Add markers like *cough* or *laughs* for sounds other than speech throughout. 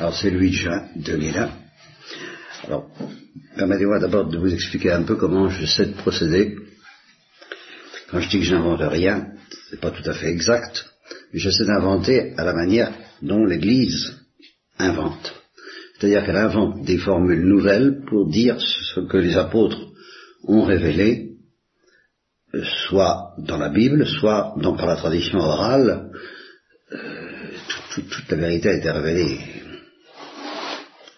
Alors c'est Louis de Juin de Lila. Alors, permettez-moi d'abord de vous expliquer un peu comment je sais de procéder. Quand je dis que je n'invente rien, c'est pas tout à fait exact. J'essaie d'inventer à la manière dont l'Église invente. C'est-à-dire qu'elle invente des formules nouvelles pour dire ce que les apôtres ont révélé, soit dans la Bible, soit par la tradition orale. Euh, toute la vérité a été révélée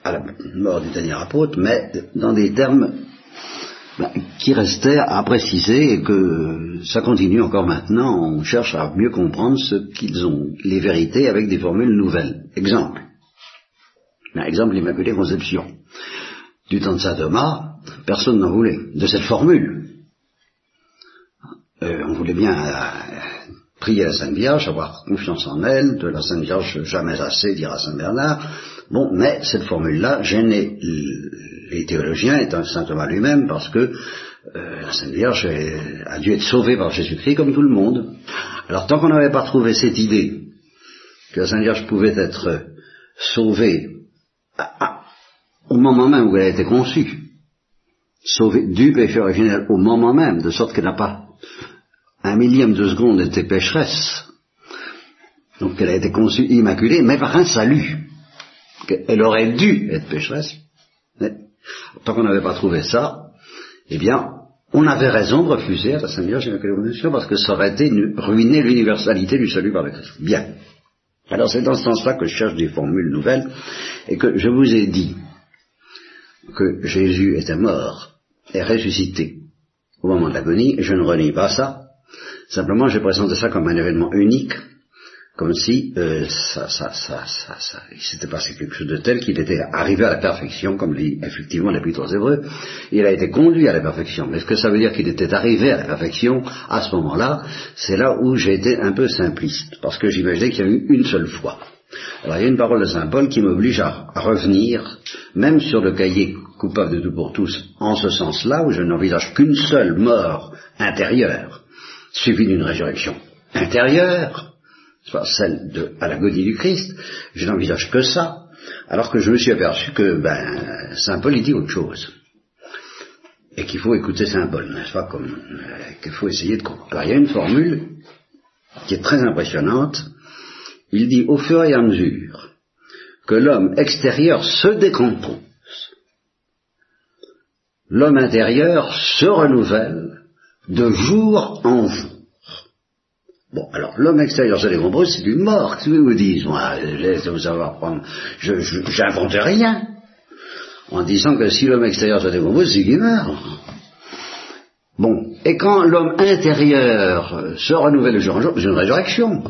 à la mort du dernier apôtre, mais dans des termes ben, qui restaient à préciser et que ça continue encore maintenant. On cherche à mieux comprendre ce qu'ils ont, les vérités avec des formules nouvelles. Exemple. Ben, exemple, l'Immaculée Conception. Du temps de Saint Thomas, personne n'en voulait, de cette formule. Euh, on voulait bien euh, prier la Sainte Vierge, avoir confiance en elle, de la Sainte Vierge jamais assez, dira Saint Bernard. Bon, mais cette formule-là gênait les théologiens et Saint Thomas lui-même parce que euh, la Sainte Vierge a dû être sauvée par Jésus-Christ comme tout le monde. Alors tant qu'on n'avait pas trouvé cette idée que la Sainte Vierge pouvait être sauvée au moment même où elle a été conçue, sauvée du péché originel au moment même, de sorte qu'elle n'a pas un millième de seconde était pécheresse, donc elle a été conçue immaculée, mais par un salut. Elle aurait dû être pécheresse. Mais, tant qu'on n'avait pas trouvé ça, eh bien, on avait raison de refuser à la Sainte Vierge Immaculée parce que ça aurait été ruiner l'universalité du salut par le Christ. Bien. Alors c'est dans ce sens-là que je cherche des formules nouvelles et que je vous ai dit que Jésus était mort et ressuscité au moment de l'agonie, et je ne renie pas ça, Simplement, j'ai présenté ça comme un événement unique, comme si euh, ça, ça, ça, ça, ça, il s'était passé quelque chose de tel qu'il était arrivé à la perfection, comme dit effectivement l'Épître aux Hébreux. Il a été conduit à la perfection. Mais est-ce que ça veut dire qu'il était arrivé à la perfection à ce moment-là C'est là où j'ai été un peu simpliste, parce que j'imaginais qu'il y a eu une seule fois. Alors il y a une parole de Saint Paul qui m'oblige à, revenir, même sur le cahier coupable de tout pour tous, en ce sens-là, où je n'envisage qu'une seule mort intérieure suivi d'une résurrection intérieure, soit celle de, à l'agonie du Christ, je n'envisage que ça, alors que je me suis aperçu que ben, Saint Paul il dit autre chose. Et qu'il faut écouter Saint Paul, n'est-ce pas, comme euh, qu'il faut essayer de comprendre. Il y a une formule qui est très impressionnante. Il dit au fur et à mesure que l'homme extérieur se décompose, l'homme intérieur se renouvelle de jour en jour. Bon, alors l'homme extérieur se décompose, c'est une mort. Qu'est-ce que vous dites Moi, laisse vous savoir prendre. Je, j'invente rien. En disant que si l'homme extérieur se décompose, c'est qu'il meurt. Bon, et quand l'homme intérieur se renouvelle de jour en jour, c'est une résurrection.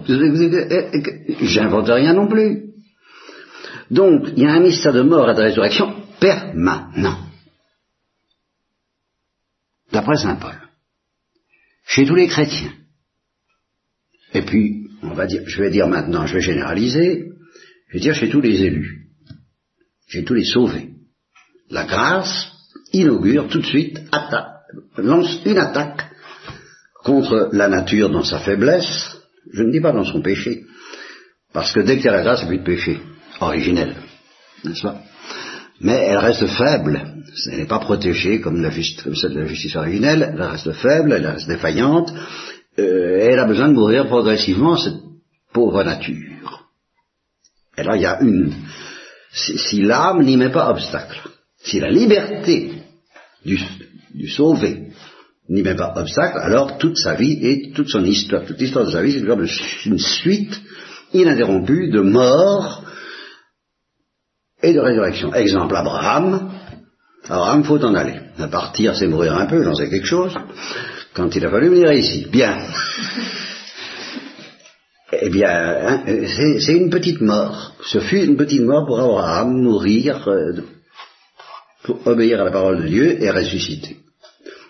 J'invente rien non plus. Donc, il y a un mystère de mort et de résurrection permanent. D'après Saint Paul chez tous les chrétiens. Et puis, on va dire, je vais dire maintenant, je vais généraliser, je vais dire chez tous les élus, chez tous les sauvés. La grâce inaugure tout de suite, lance une attaque contre la nature dans sa faiblesse, je ne dis pas dans son péché, parce que dès qu'il y a la grâce, il n'y a plus de péché originel, n'est-ce pas? Mais elle reste faible, elle n'est pas protégée comme, la celle de la justice originelle, elle reste faible, elle reste défaillante, euh, elle a besoin de mourir progressivement, cette pauvre nature. Et là, il y a une... Si, l'âme n'y met pas obstacle, si la liberté du, du sauvé n'y met pas obstacle, alors toute sa vie et toute son histoire, toute l'histoire de sa vie, c'est une suite ininterrompue de mort et de résurrection. Exemple, Abraham, il faut en aller. Partir, c'est mourir un peu, j'en sais quelque chose. Quand il a fallu venir ici. Bien. Eh bien, hein, c'est une petite mort. Ce fut une petite mort pour Abraham, mourir, euh, pour obéir à la parole de Dieu et ressusciter.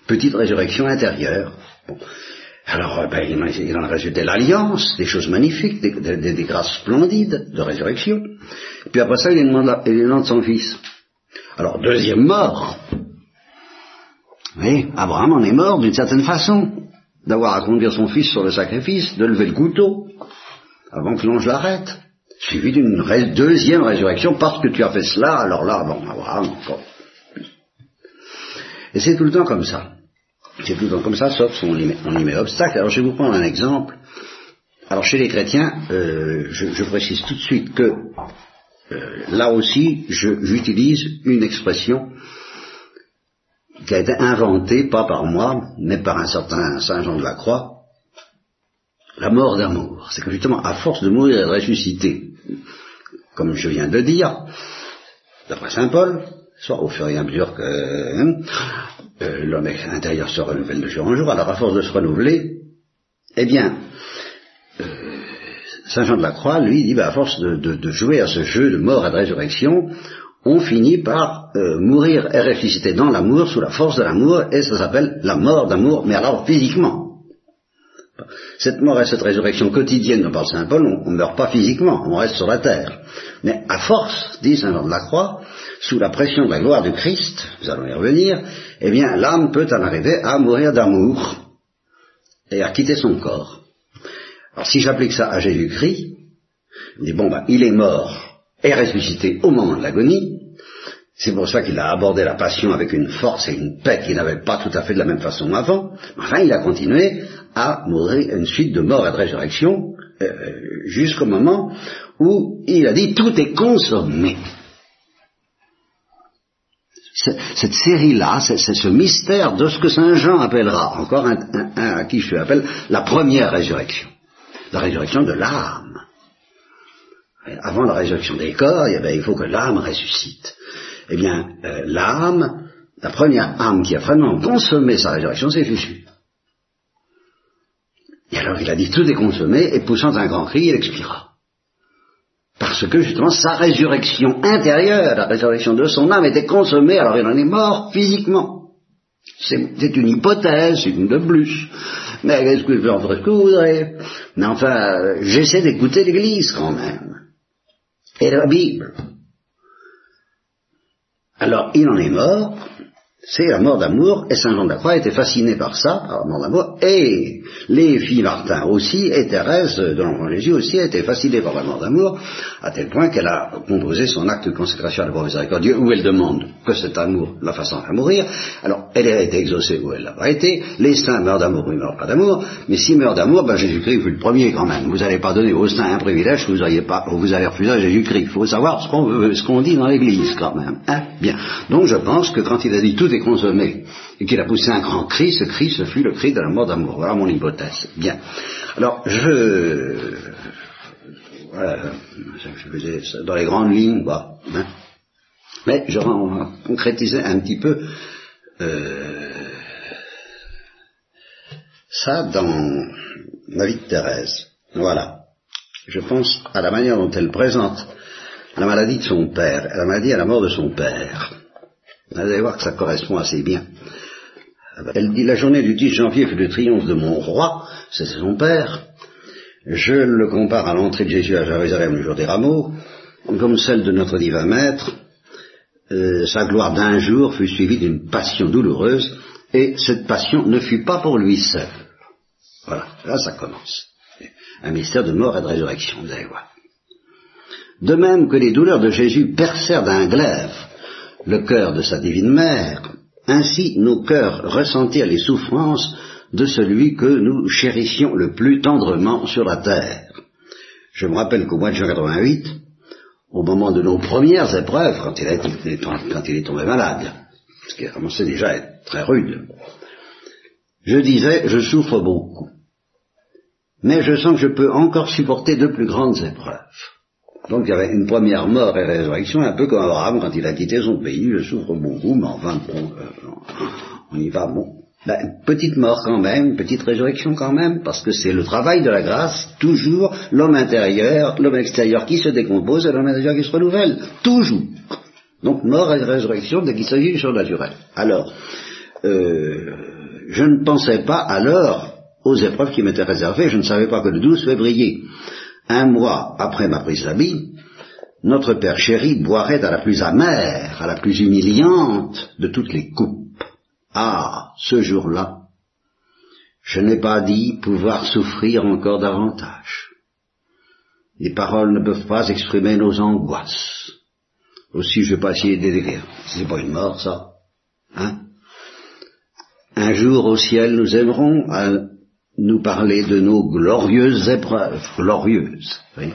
Petite résurrection intérieure. Alors, euh, ben, il en a résulté l'alliance, des choses magnifiques, des, grâces splendides de résurrection. Puis après ça, il demande, il demande son fils. Alors, deuxième mort. Oui, Abraham en est mort d'une certaine façon, d'avoir à conduire son fils sur le sacrifice, de lever le couteau, avant que l'ange l'arrête. suivi d'une deuxième résurrection, parce que tu as fait cela, alors là, bon, Abraham, encore. Et c'est tout le temps comme ça. C'est tout le temps comme ça, sauf si on y met, on y met obstacle. Alors je vais vous prendre un exemple. Alors chez les chrétiens, euh, je, précise tout de suite que euh, là aussi, j'utilise une expression qui a été inventée, pas par moi, mais par un certain Saint Jean de la Croix, la mort d'amour. C'est que justement, à force de mourir et de ressusciter, comme je viens de dire, d'après Saint Paul, soit au fur et à mesure que hein, euh, l'homme intérieur se renouvelle de jour en jour, alors à force de se renouveler, eh bien, euh, Saint Jean de la Croix, lui, dit, bah, à force de, jouer à ce jeu de mort et de résurrection, on finit par euh, mourir et ressusciter dans l'amour, sous la force de l'amour, et ça s'appelle la mort d'amour, mais alors physiquement. Cette mort et cette résurrection quotidienne dont parle Saint Paul, on ne meurt pas physiquement, on reste sur la terre. Mais à force, dit Saint Jean de la Croix, sous la pression de la gloire du Christ, nous allons y revenir, eh bien l'âme peut en arriver à mourir d'amour et à quitter son corps. Alors si j'applique ça à Jésus-Christ, je dis bon ben il est mort et ressuscité au moment de l'agonie, c'est pour ça qu'il a abordé la passion avec une force et une paix qu'il n'avait pas tout à fait de la même façon avant. Enfin, il a continué à mourir une suite de mort et de résurrection euh, jusqu'au moment où il a dit tout est consommé. Cette série-là, c'est ce mystère de ce que Saint Jean appellera, encore à qui je appelle la première résurrection, la résurrection de l'âme. Avant la résurrection des corps, il faut que l'âme ressuscite. Eh bien, euh, l'âme, la première âme qui a vraiment consommé sa résurrection, c'est Jésus. Et alors il a dit tout est consommé, et poussant un grand cri, il expira. Parce que justement sa résurrection intérieure, la résurrection de son âme était consommée, alors il en est mort physiquement. C'est une hypothèse, c'est une de plus. Mais qu'est-ce que vous voudrez? Mais enfin, euh, j'essaie d'écouter l'Église quand même. Et la Bible. Alors, il en est mort, c'est la mort d'amour, et Saint Jean de la Croix était fasciné par ça, par la mort d'amour, et les filles Martin aussi, et Thérèse de l'Enfant Jésus aussi, étaient fascinées par la mort d'amour, à tel point qu'elle a composé son acte de consécration à la miséricordieux, où elle demande que cet amour la fasse enfin mourir. Alors, elle a été exaucée où elle l'a pas été, les saints meurent d'amour ou ils meurent pas d'amour, mais s'ils meurent d'amour, ben Jésus-Christ fut le premier quand même. Vous n'allez pas donner aux saints un privilège que vous n'auriez pas, vous avez refusé à Jésus-Christ. Il faut savoir ce qu'on dit dans l'Église quand même. Hein Bien. Donc je pense que quand il a dit tout consommé, et qu'il a poussé un grand cri, ce cri, ce fut le cri de la mort d'amour. Voilà mon hypothèse. Bien. Alors, je... Voilà, je faisais ça dans les grandes lignes, quoi. Hein. Mais je vais concrétiser un petit peu euh, ça dans la vie de Thérèse. Voilà. Je pense à la manière dont elle présente la maladie de son père, la maladie à la mort de son père. Vous allez voir que ça correspond assez bien. Elle dit la journée du 10 janvier fut le triomphe de mon roi, c'est son père. Je le compare à l'entrée de Jésus à Jérusalem le jour des rameaux, comme celle de notre divin maître. Euh, sa gloire d'un jour fut suivie d'une passion douloureuse, et cette passion ne fut pas pour lui seul. Voilà, là ça commence. Un mystère de mort et de résurrection, vous allez voir. De même que les douleurs de Jésus percèrent d'un glaive le cœur de sa divine mère, ainsi nos cœurs ressentirent les souffrances de celui que nous chérissions le plus tendrement sur la terre. Je me rappelle qu'au mois de juin 88, au moment de nos premières épreuves, quand il, est tombé malade, ce qui a commencé déjà à être très rude, je disais, je souffre beaucoup, mais je sens que je peux encore supporter de plus grandes épreuves. Donc il y avait une première mort et résurrection, un peu comme Abraham quand il a quitté son pays, je souffre beaucoup, mais enfin bon, euh, on y va, bon. Ben, petite mort quand même, petite résurrection quand même, parce que c'est le travail de la grâce, toujours l'homme intérieur, l'homme extérieur qui se décompose et l'homme intérieur qui se renouvelle, toujours. Donc mort et résurrection dès qu'il s'agit du surnaturel. Alors, euh, je ne pensais pas alors aux épreuves qui m'étaient réservées, je ne savais pas que le 12 février, un mois après ma prise d'habit, notre père chéri boirait à la plus amère, à la plus humiliante de toutes les coupes. Ah, ce jour-là, je n'ai pas dit pouvoir souffrir encore davantage. Les paroles ne peuvent pas exprimer nos angoisses. Aussi, je vais pas essayer de décrire. C'est pas une mort, ça. Hein? Un jour au ciel, nous aimerons nous parler de nos glorieuses épreuves, glorieuses. Oui.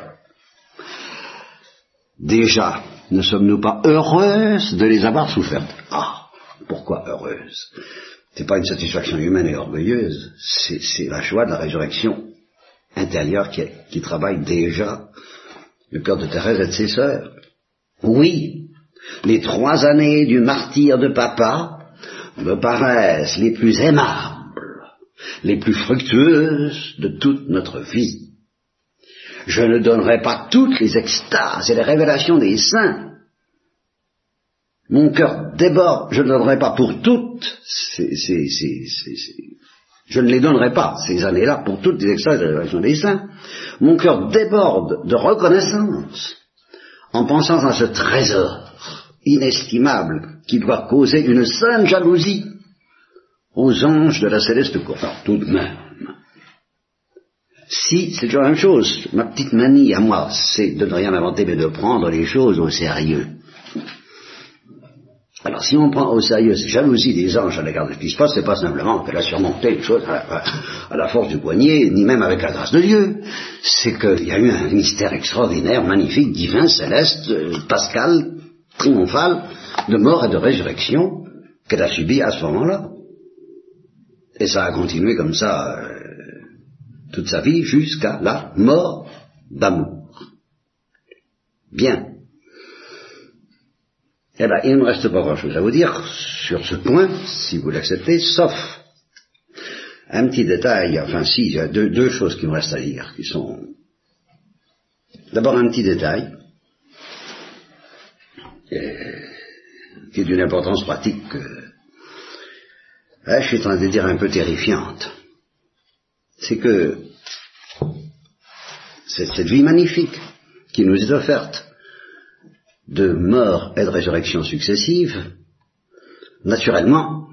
Déjà, ne sommes-nous pas heureuses de les avoir souffertes Ah, pourquoi heureuses? C'est pas une satisfaction humaine et orgueilleuse, c'est la joie de la résurrection intérieure qui, qui travaille déjà le cœur de Thérèse et de ses sœurs. Oui, les trois années du martyr de papa me paraissent les plus aimables, les plus fructueuses de toute notre vie. Je ne donnerai pas toutes les extases et les révélations des saints. Mon cœur déborde, je ne donnerai pas pour toutes, je ne les donnerai pas, ces années-là, pour toutes les extases et les révélations des saints. Mon cœur déborde de reconnaissance en pensant à ce trésor inestimable qui doit causer une sainte jalousie aux anges de la céleste cour. tout de même, si c'est toujours la même chose, ma petite manie à moi, c'est de ne rien inventer mais de prendre les choses au sérieux. Alors si on prend au sérieux cette jalousie des anges à l'égard de ce qui se passe, c'est pas simplement qu'elle a surmonté les choses à la, force du poignet, ni même avec la grâce de Dieu. C'est qu'il y a eu un mystère extraordinaire, magnifique, divin, céleste, euh, pascal, triomphal, de mort et de résurrection qu'elle a subi à ce moment-là. Et ça a continué comme ça euh, toute sa vie jusqu'à la mort d'amour. Bien. Eh bien, il ne me reste pas grand-chose à vous dire sur ce point, si vous l'acceptez, sauf un petit détail, enfin si, il y a deux, choses qui me restent à dire, qui sont d'abord un petit détail, euh, qui est d'une importance pratique que je suis en train de dire un peu terrifiante. C'est que cette vie magnifique qui nous est offerte, de mort et de résurrection successives, naturellement,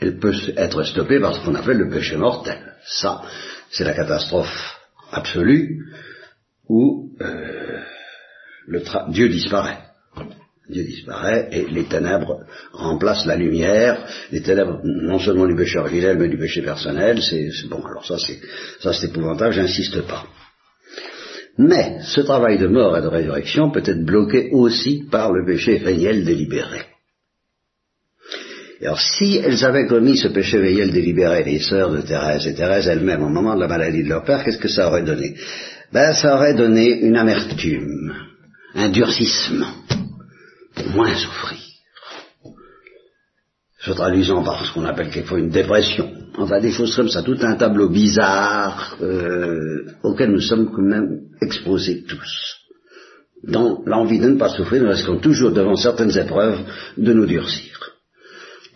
elle peut être stoppée par ce qu'on appelle le péché mortel. Ça, c'est la catastrophe absolue où euh, Dieu disparaît. Dieu disparaît et les ténèbres remplacent la lumière. Les ténèbres, non seulement du péché originel, mais du péché personnel. C'est bon. Alors ça, c'est épouvantable. J'insiste pas. Mais ce travail de mort et de résurrection peut être bloqué aussi par le péché véniel délibéré. alors si elles avaient commis ce péché véniel délibéré, les sœurs de Thérèse et Thérèse elle-même au moment de la maladie de leur père, qu'est-ce que ça aurait donné? Ben ça aurait donné une amertume, un durcissement, moins souffrir. Se traduisant par ce qu'on appelle quelquefois une dépression, enfin des choses comme ça, tout un tableau bizarre euh, auquel nous sommes quand même exposés tous. Dans l'envie de ne pas souffrir, nous restons toujours devant certaines épreuves de nous durcir.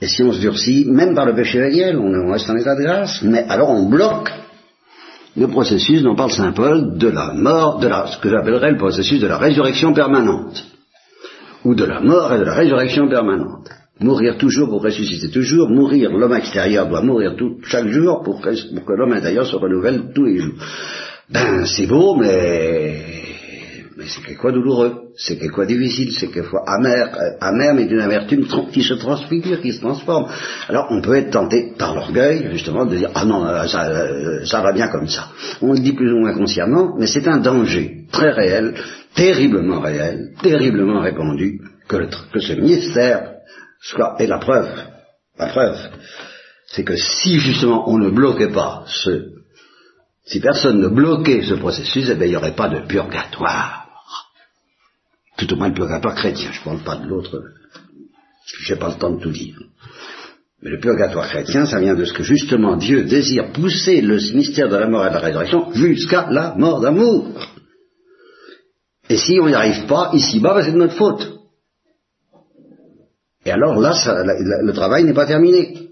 Et si on se durcit, même par le péché véniel, on reste en état de grâce, mais alors on bloque le processus dont parle Saint Paul de la mort, de la, ce que j'appellerais le processus de la résurrection permanente, ou de la mort et de la résurrection permanente. Mourir toujours pour ressusciter toujours, mourir, l'homme extérieur doit mourir tout, chaque jour pour, que l'homme intérieur se renouvelle tous les jours. Ben, c'est beau, mais, mais c'est quelquefois douloureux, c'est quelquefois difficile, c'est quelquefois amer, euh, amer, mais d'une amertume qui se transfigure, qui se transforme. Alors, on peut être tenté par l'orgueil, justement, de dire, ah non, euh, ça, euh, ça va bien comme ça. On le dit plus ou moins consciemment, mais c'est un danger très réel, terriblement réel, terriblement répandu, que, que ce mystère soit, et la preuve, la preuve, c'est que si justement on ne bloquait pas ce, si personne ne bloquait ce processus, eh il n'y aurait pas de purgatoire. Tout au moins le purgatoire chrétien, je ne parle pas de l'autre, je n'ai pas le temps de tout dire. Mais le purgatoire chrétien, ça vient de ce que justement Dieu désire pousser le mystère de la mort et de la résurrection jusqu'à la mort d'amour. Et si on n'y arrive pas, ici-bas, ben, c'est de notre faute. Et alors là, le travail n'est pas terminé.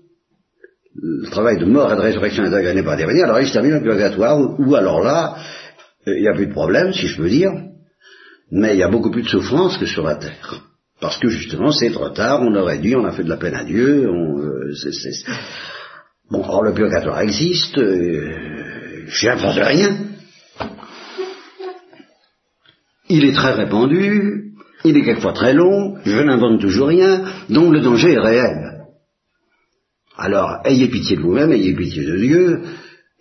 Le travail de mort et de résurrection n'est pas terminé, alors il se termine le purgatoire, ou, alors là, euh, il n'y a plus de problème, si je peux dire, mais il y a beaucoup plus de souffrance que sur la terre. Parce que justement, c'est trop tard, on aurait dû, on a fait de la peine à Dieu, on, euh, Bon, alors le purgatoire existe, euh, je n'invente rien. il est très répandu, il est quelquefois très long, je n'invente toujours rien, donc le danger est réel. Alors, ayez pitié de vous-même, ayez pitié de Dieu,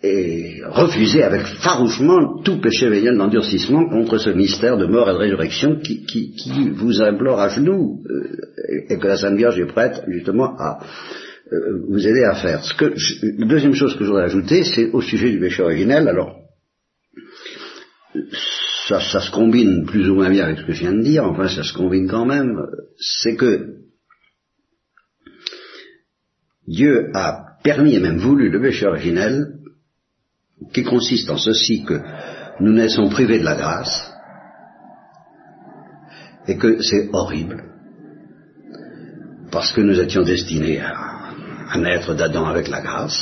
et refusez avec farouchement tout péché véniel d'endurcissement contre ce mystère de mort et de résurrection qui, vous implore à genoux, euh, et que la Sainte Vierge est prête justement à euh, vous aider à faire. Ce que deuxième chose que je voudrais ajouter, c'est au sujet du péché originel, alors ça, ça, se combine plus ou moins bien avec ce que je viens de dire, enfin ça se combine quand même, c'est que Dieu a permis et même voulu le péché originel, qui consiste en ceci que nous naissons privés de la grâce, et que c'est horrible, parce que nous étions destinés à, naître d'Adam avec la grâce.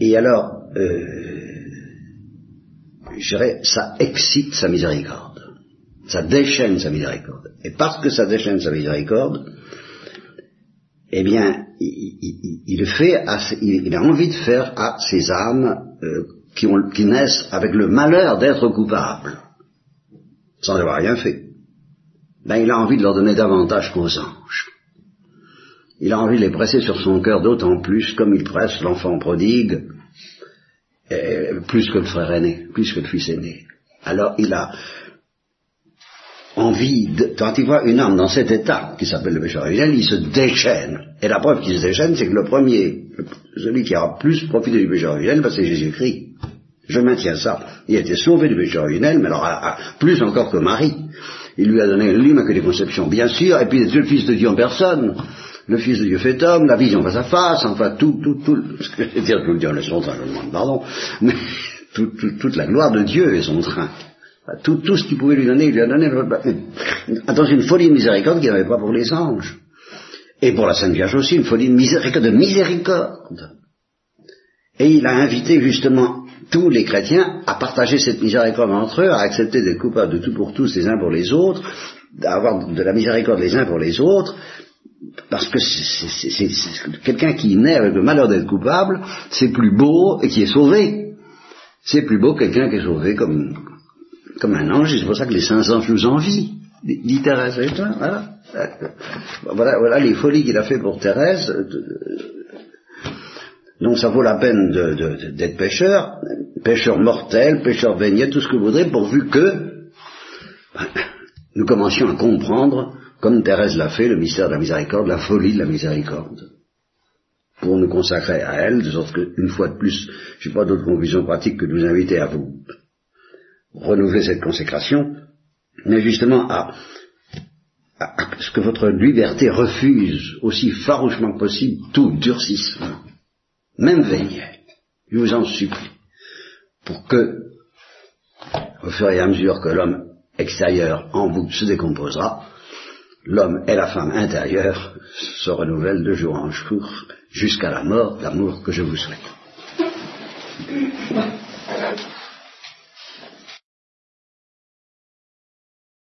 Et alors, euh, je dirais, ça excite sa miséricorde, ça déchaîne sa miséricorde. Et parce que ça déchaîne sa miséricorde, eh bien, il, fait, il, a envie de faire à ces âmes euh, qui, ont, qui, naissent avec le malheur d'être coupables, sans avoir rien fait. Ben, il a envie de leur donner davantage qu'aux anges. Il a envie de les presser sur son cœur d'autant plus, comme il presse l'enfant prodigue, plus que le frère aîné, plus que le fils aîné. Alors il a, envie, de, quand il voit une âme dans cet état qui s'appelle le péché originel, il se déchaîne. Et la preuve qu'il se déchaîne, c'est que le premier, celui qui aura plus profité du péché originel, ben, c'est Jésus-Christ. Je maintiens ça. Il a été sauvé du péché originel, mais alors plus encore que Marie. Il lui a donné l'immaculée conception, bien sûr, et puis le Fils de Dieu en personne. Le Fils de Dieu fait homme, la vision face à face, enfin tout, tout, tout, *laughs* ce que je veux dire, tout le Dieu en son train, je demande pardon, mais *laughs* toute la gloire de Dieu est son train. Tout, tout ce qu'il pouvait lui donner, il lui a donné dans une folie de miséricorde qu'il n'y avait pas pour les anges. Et pour la Sainte Vierge aussi, une folie de miséricorde, de miséricorde. Et il a invité justement tous les chrétiens à partager cette miséricorde entre eux, à accepter d'être coupables de tout pour tous les uns pour les autres, d'avoir de la miséricorde les uns pour les autres, parce que c'est quelqu'un qui naît avec le malheur d'être coupable, c'est plus beau et qui est sauvé. C'est plus beau que quelqu'un qui est sauvé comme, comme un ange, c'est pour ça que les saints anges nous envient, dit Thérèse. Voilà. voilà, voilà les folies qu'il a fait pour Thérèse. Donc ça vaut la peine d'être pêcheur, pêcheur mortel, pêcheur véniel, tout ce que vous voudrez, pourvu que nous commencions à comprendre, comme Thérèse l'a fait, le mystère de la miséricorde, la folie de la miséricorde, pour nous consacrer à elle, de sorte qu'une fois de plus, je n'ai pas d'autre conclusion pratique que de vous inviter à vous renouveler cette consécration, mais justement à, ce que votre liberté refuse aussi farouchement que possible tout durcissement, même véniel. Je vous en supplie, pour que, au fur et à mesure que l'homme extérieur en vous se décomposera, l'homme et la femme intérieure se renouvellent de jour en jour jusqu'à la mort, l'amour que je vous souhaite.